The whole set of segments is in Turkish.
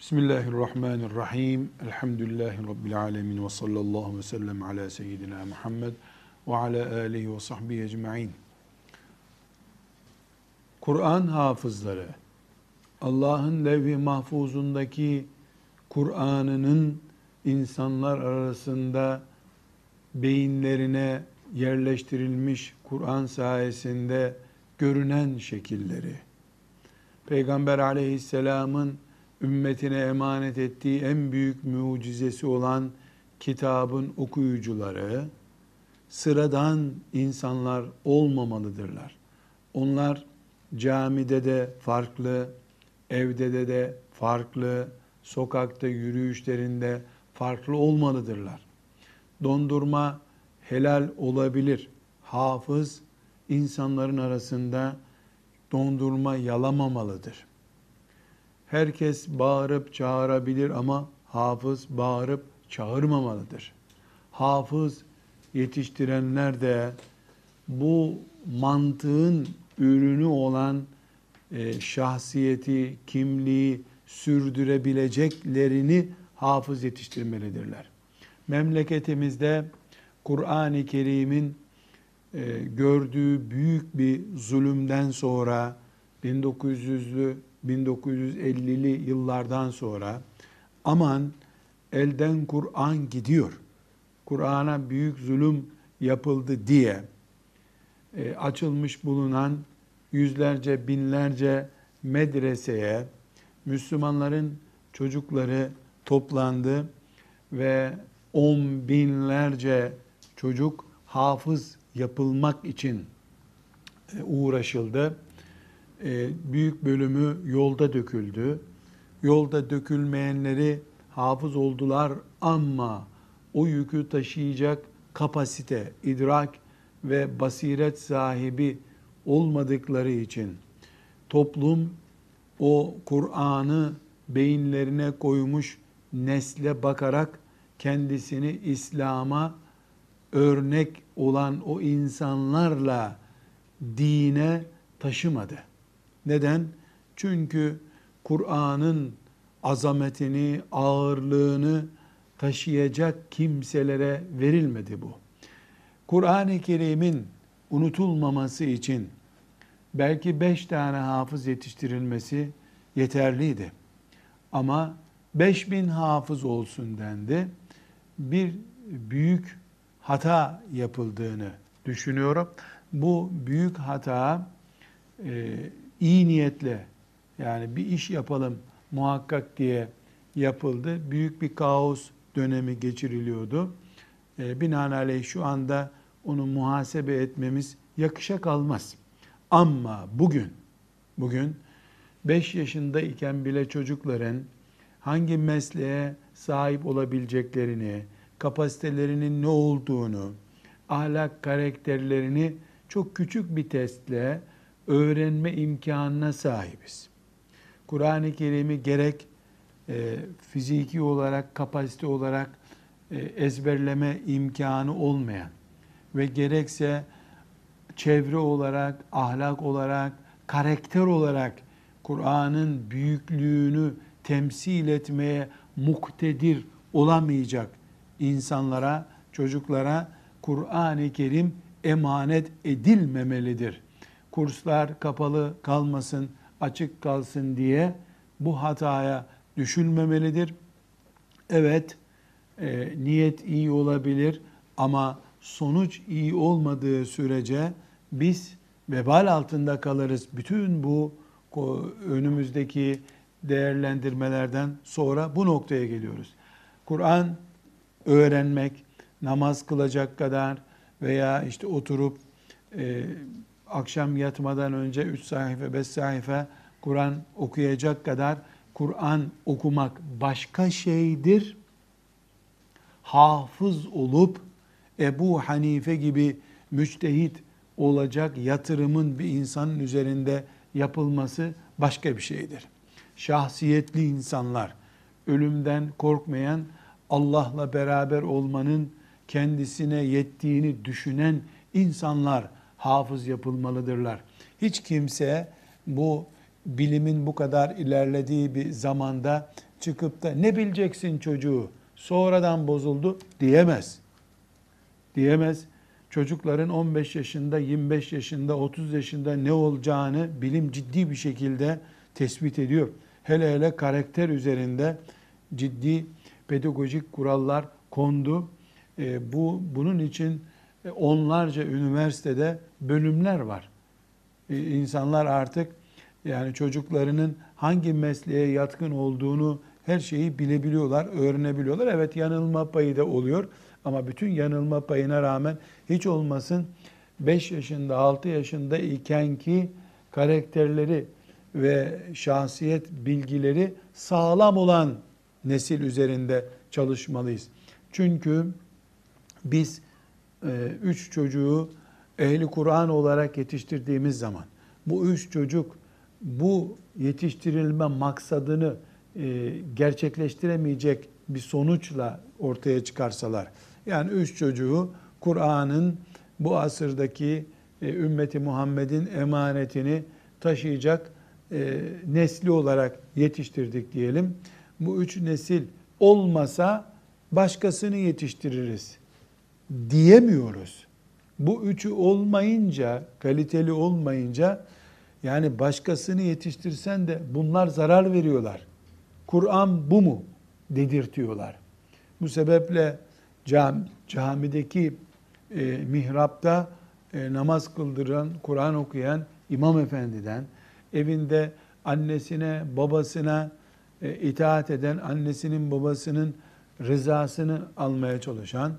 Bismillahirrahmanirrahim. Elhamdülillahi Rabbil alemin ve sallallahu ve sellem ala seyyidina Muhammed ve ala alihi ve sahbihi ecma'in. Kur'an hafızları, Allah'ın levh-i mahfuzundaki Kur'an'ının insanlar arasında beyinlerine yerleştirilmiş Kur'an sayesinde görünen şekilleri, Peygamber aleyhisselamın ümmetine emanet ettiği en büyük mucizesi olan kitabın okuyucuları sıradan insanlar olmamalıdırlar. Onlar camide de farklı, evde de de farklı, sokakta yürüyüşlerinde farklı olmalıdırlar. Dondurma helal olabilir. Hafız insanların arasında dondurma yalamamalıdır. Herkes bağırıp çağırabilir ama hafız bağırıp çağırmamalıdır. Hafız yetiştirenler de bu mantığın ürünü olan e, şahsiyeti, kimliği sürdürebileceklerini hafız yetiştirmelidirler. Memleketimizde Kur'an-ı Kerim'in e, gördüğü büyük bir zulümden sonra 1900'lü 1950'li yıllardan sonra aman elden Kur'an gidiyor. Kur'an'a büyük zulüm yapıldı diye e, açılmış bulunan yüzlerce binlerce medreseye Müslümanların çocukları toplandı ve on binlerce çocuk hafız yapılmak için e, uğraşıldı. E, büyük bölümü yolda döküldü. Yolda dökülmeyenleri hafız oldular ama o yükü taşıyacak kapasite, idrak ve basiret sahibi olmadıkları için toplum o Kur'an'ı beyinlerine koymuş nesle bakarak kendisini İslam'a örnek olan o insanlarla dine taşımadı. Neden? Çünkü Kur'an'ın azametini, ağırlığını taşıyacak kimselere verilmedi bu. Kur'an-ı Kerim'in unutulmaması için belki beş tane hafız yetiştirilmesi yeterliydi. Ama beş bin hafız olsun dendi. Bir büyük hata yapıldığını düşünüyorum. Bu büyük hata e, iyi niyetle yani bir iş yapalım muhakkak diye yapıldı. Büyük bir kaos dönemi geçiriliyordu. E, binaenaleyh şu anda onu muhasebe etmemiz yakışa kalmaz. Ama bugün, bugün 5 yaşındayken bile çocukların hangi mesleğe sahip olabileceklerini, kapasitelerinin ne olduğunu, ahlak karakterlerini çok küçük bir testle öğrenme imkanına sahibiz. Kur'an-ı Kerim'i gerek e, fiziki olarak, kapasite olarak e, ezberleme imkanı olmayan ve gerekse çevre olarak, ahlak olarak, karakter olarak Kur'an'ın büyüklüğünü temsil etmeye muktedir olamayacak insanlara, çocuklara Kur'an-ı Kerim emanet edilmemelidir kurslar kapalı kalmasın, açık kalsın diye bu hataya düşülmemelidir. Evet, e, niyet iyi olabilir ama sonuç iyi olmadığı sürece biz vebal altında kalırız. Bütün bu önümüzdeki değerlendirmelerden sonra bu noktaya geliyoruz. Kur'an öğrenmek, namaz kılacak kadar veya işte oturup e, akşam yatmadan önce 3 sayfa 5 sayfa Kur'an okuyacak kadar Kur'an okumak başka şeydir. Hafız olup Ebu Hanife gibi müçtehit olacak yatırımın bir insanın üzerinde yapılması başka bir şeydir. Şahsiyetli insanlar, ölümden korkmayan, Allah'la beraber olmanın kendisine yettiğini düşünen insanlar hafız yapılmalıdırlar. Hiç kimse bu bilimin bu kadar ilerlediği bir zamanda çıkıp da ne bileceksin çocuğu sonradan bozuldu diyemez. Diyemez. Çocukların 15 yaşında, 25 yaşında, 30 yaşında ne olacağını bilim ciddi bir şekilde tespit ediyor. Hele hele karakter üzerinde ciddi pedagojik kurallar kondu. E, bu bunun için onlarca üniversitede bölümler var. E, insanlar artık yani çocuklarının hangi mesleğe yatkın olduğunu her şeyi bilebiliyorlar, öğrenebiliyorlar. Evet yanılma payı da oluyor ama bütün yanılma payına rağmen hiç olmasın 5 yaşında, 6 yaşında iken ki karakterleri ve şahsiyet bilgileri sağlam olan nesil üzerinde çalışmalıyız. Çünkü biz e, üç çocuğu ehli Kur'an olarak yetiştirdiğimiz zaman bu üç çocuk bu yetiştirilme maksadını e, gerçekleştiremeyecek bir sonuçla ortaya çıkarsalar, yani üç çocuğu Kur'an'ın bu asırdaki e, ümmeti Muhammed'in emanetini taşıyacak e, nesli olarak yetiştirdik diyelim. Bu üç nesil olmasa başkasını yetiştiririz diyemiyoruz. Bu üçü olmayınca, kaliteli olmayınca yani başkasını yetiştirsen de bunlar zarar veriyorlar. Kur'an bu mu dedirtiyorlar. Bu sebeple cam, camideki e, mihrapta e, namaz kıldıran, Kur'an okuyan imam efendiden, evinde annesine, babasına e, itaat eden, annesinin, babasının rızasını almaya çalışan,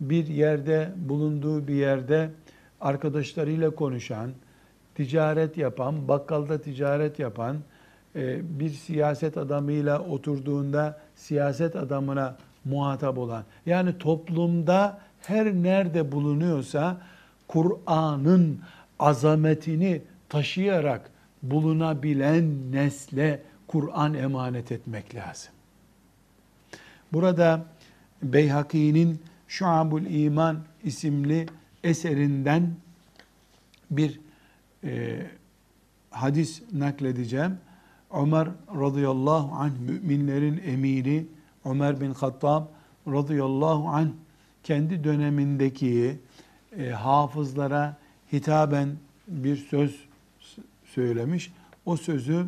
bir yerde, bulunduğu bir yerde arkadaşlarıyla konuşan, ticaret yapan, bakkalda ticaret yapan, e, bir siyaset adamıyla oturduğunda siyaset adamına muhatap olan, yani toplumda her nerede bulunuyorsa Kur'an'ın azametini taşıyarak bulunabilen nesle Kur'an emanet etmek lazım. Burada Beyhaki'nin Şuabul İman isimli eserinden bir e, hadis nakledeceğim. Ömer radıyallahu anh müminlerin emiri Ömer bin Hattab radıyallahu anh kendi dönemindeki e, hafızlara hitaben bir söz söylemiş. O sözü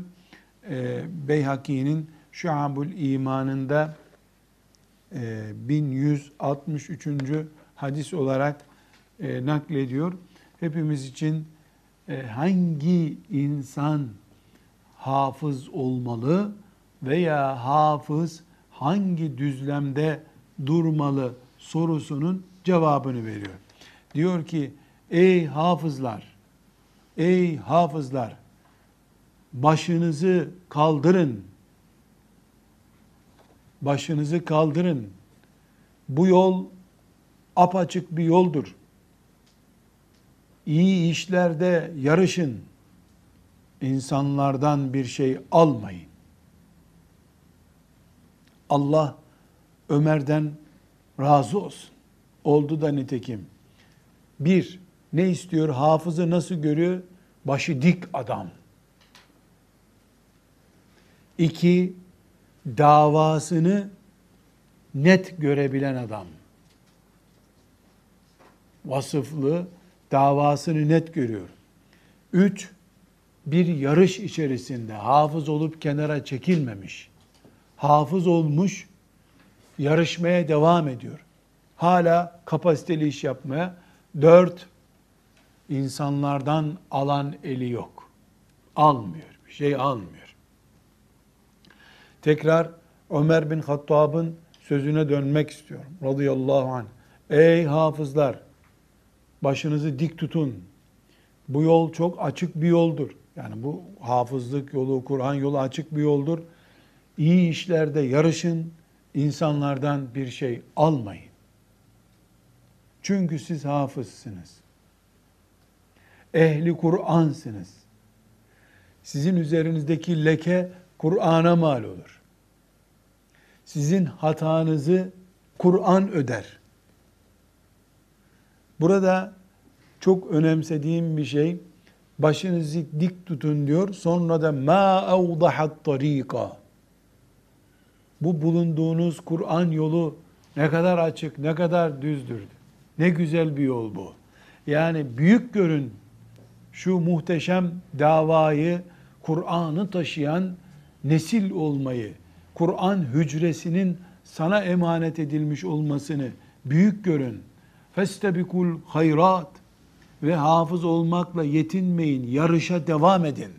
e, Beyhaki'nin Şuabul İman'ında 1163. hadis olarak e, naklediyor. Hepimiz için e, hangi insan hafız olmalı veya hafız hangi düzlemde durmalı sorusunun cevabını veriyor. Diyor ki ey hafızlar, ey hafızlar başınızı kaldırın. Başınızı kaldırın. Bu yol apaçık bir yoldur. İyi işlerde yarışın. İnsanlardan bir şey almayın. Allah Ömer'den razı olsun. Oldu da nitekim. Bir, ne istiyor? Hafızı nasıl görüyor? Başı dik adam. İki, davasını net görebilen adam. Vasıflı, davasını net görüyor. Üç, bir yarış içerisinde hafız olup kenara çekilmemiş. Hafız olmuş, yarışmaya devam ediyor. Hala kapasiteli iş yapmaya. Dört, insanlardan alan eli yok. Almıyor, bir şey almıyor. Tekrar Ömer bin Hattab'ın sözüne dönmek istiyorum. Radıyallahu anh. Ey hafızlar, başınızı dik tutun. Bu yol çok açık bir yoldur. Yani bu hafızlık yolu, Kur'an yolu açık bir yoldur. İyi işlerde yarışın, insanlardan bir şey almayın. Çünkü siz hafızsınız. Ehli Kur'ansınız. Sizin üzerinizdeki leke Kur'an'a mal olur. Sizin hatanızı Kur'an öder. Burada çok önemsediğim bir şey, başınızı dik tutun diyor. Sonra da ma evdahat tarika. bu bulunduğunuz Kur'an yolu ne kadar açık, ne kadar düzdür. Ne güzel bir yol bu. Yani büyük görün şu muhteşem davayı, Kur'an'ı taşıyan nesil olmayı, Kur'an hücresinin sana emanet edilmiş olmasını büyük görün. Festebikul hayrat ve hafız olmakla yetinmeyin. Yarışa devam edin.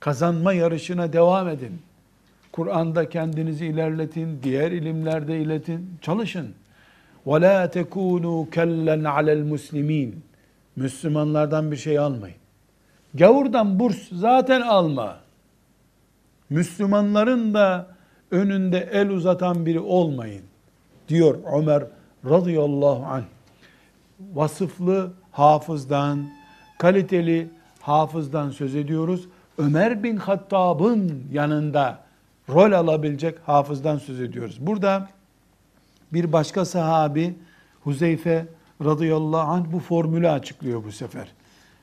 Kazanma yarışına devam edin. Kur'an'da kendinizi ilerletin, diğer ilimlerde iletin, çalışın. وَلَا تَكُونُوا كَلًّا عَلَى الْمُسْلِمِينَ Müslümanlardan bir şey almayın. Gavurdan burs zaten alma. Müslümanların da önünde el uzatan biri olmayın diyor Ömer radıyallahu anh. Vasıflı hafızdan, kaliteli hafızdan söz ediyoruz. Ömer bin Hattab'ın yanında rol alabilecek hafızdan söz ediyoruz. Burada bir başka sahabi Huzeyfe radıyallahu anh bu formülü açıklıyor bu sefer.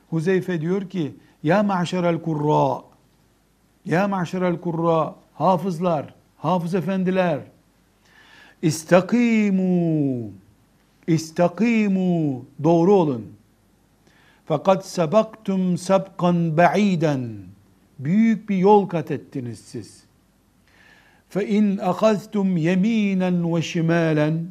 Huzeyfe diyor ki ya maşerel kurra ya maşerel kurra hafızlar, hafız efendiler istakimu istakimu doğru olun. Fakat sabaktum sabkan ba'iden büyük bir yol kat ettiniz siz. Fe in ahaztum yeminen ve şimalen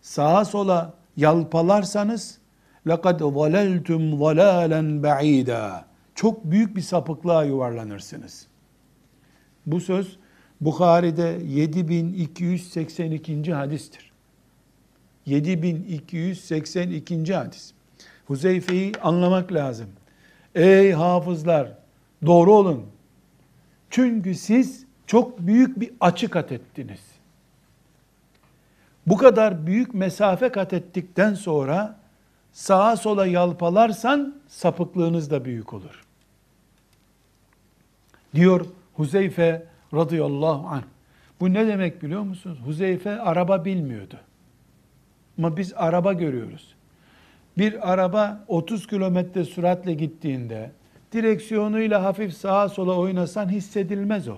sağa sola yalpalarsanız لَقَدْ ظَلَلْتُمْ ظَلَالًا بَعِيدًا Çok büyük bir sapıklığa yuvarlanırsınız. Bu söz Bukhari'de 7282. hadistir. 7282. hadis. Huzeyfe'yi anlamak lazım. Ey hafızlar doğru olun. Çünkü siz çok büyük bir açı kat ettiniz. Bu kadar büyük mesafe kat ettikten sonra sağa sola yalpalarsan sapıklığınız da büyük olur. Diyor Huzeyfe radıyallahu anh. Bu ne demek biliyor musunuz? Huzeyfe araba bilmiyordu. Ama biz araba görüyoruz. Bir araba 30 kilometre süratle gittiğinde direksiyonuyla hafif sağa sola oynasan hissedilmez o.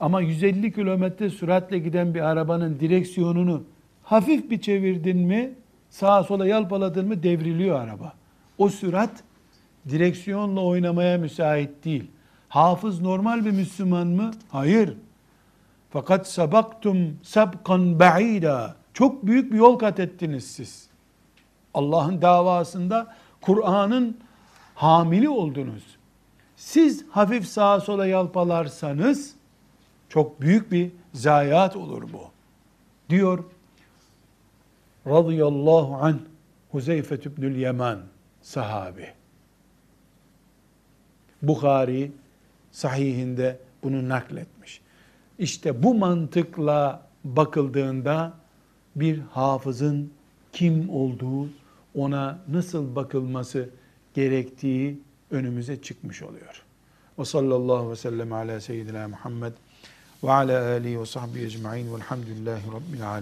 Ama 150 kilometre süratle giden bir arabanın direksiyonunu hafif bir çevirdin mi, sağa sola yalpaladın mı devriliyor araba. O sürat direksiyonla oynamaya müsait değil. Hafız normal bir Müslüman mı? Hayır. Fakat sabaktum sabkan ba'ida. Çok büyük bir yol kat ettiniz siz. Allah'ın davasında Kur'an'ın hamili oldunuz. Siz hafif sağa sola yalpalarsanız çok büyük bir zayiat olur bu. Diyor radıyallahu an Huzeyfe ibnül Yeman sahabi. Bukhari sahihinde bunu nakletmiş. İşte bu mantıkla bakıldığında bir hafızın kim olduğu, ona nasıl bakılması gerektiği önümüze çıkmış oluyor. Ve sallallahu ve sellem ala seyyidina Muhammed ve ala alihi ve sahbihi ecma'in velhamdülillahi rabbil alemin.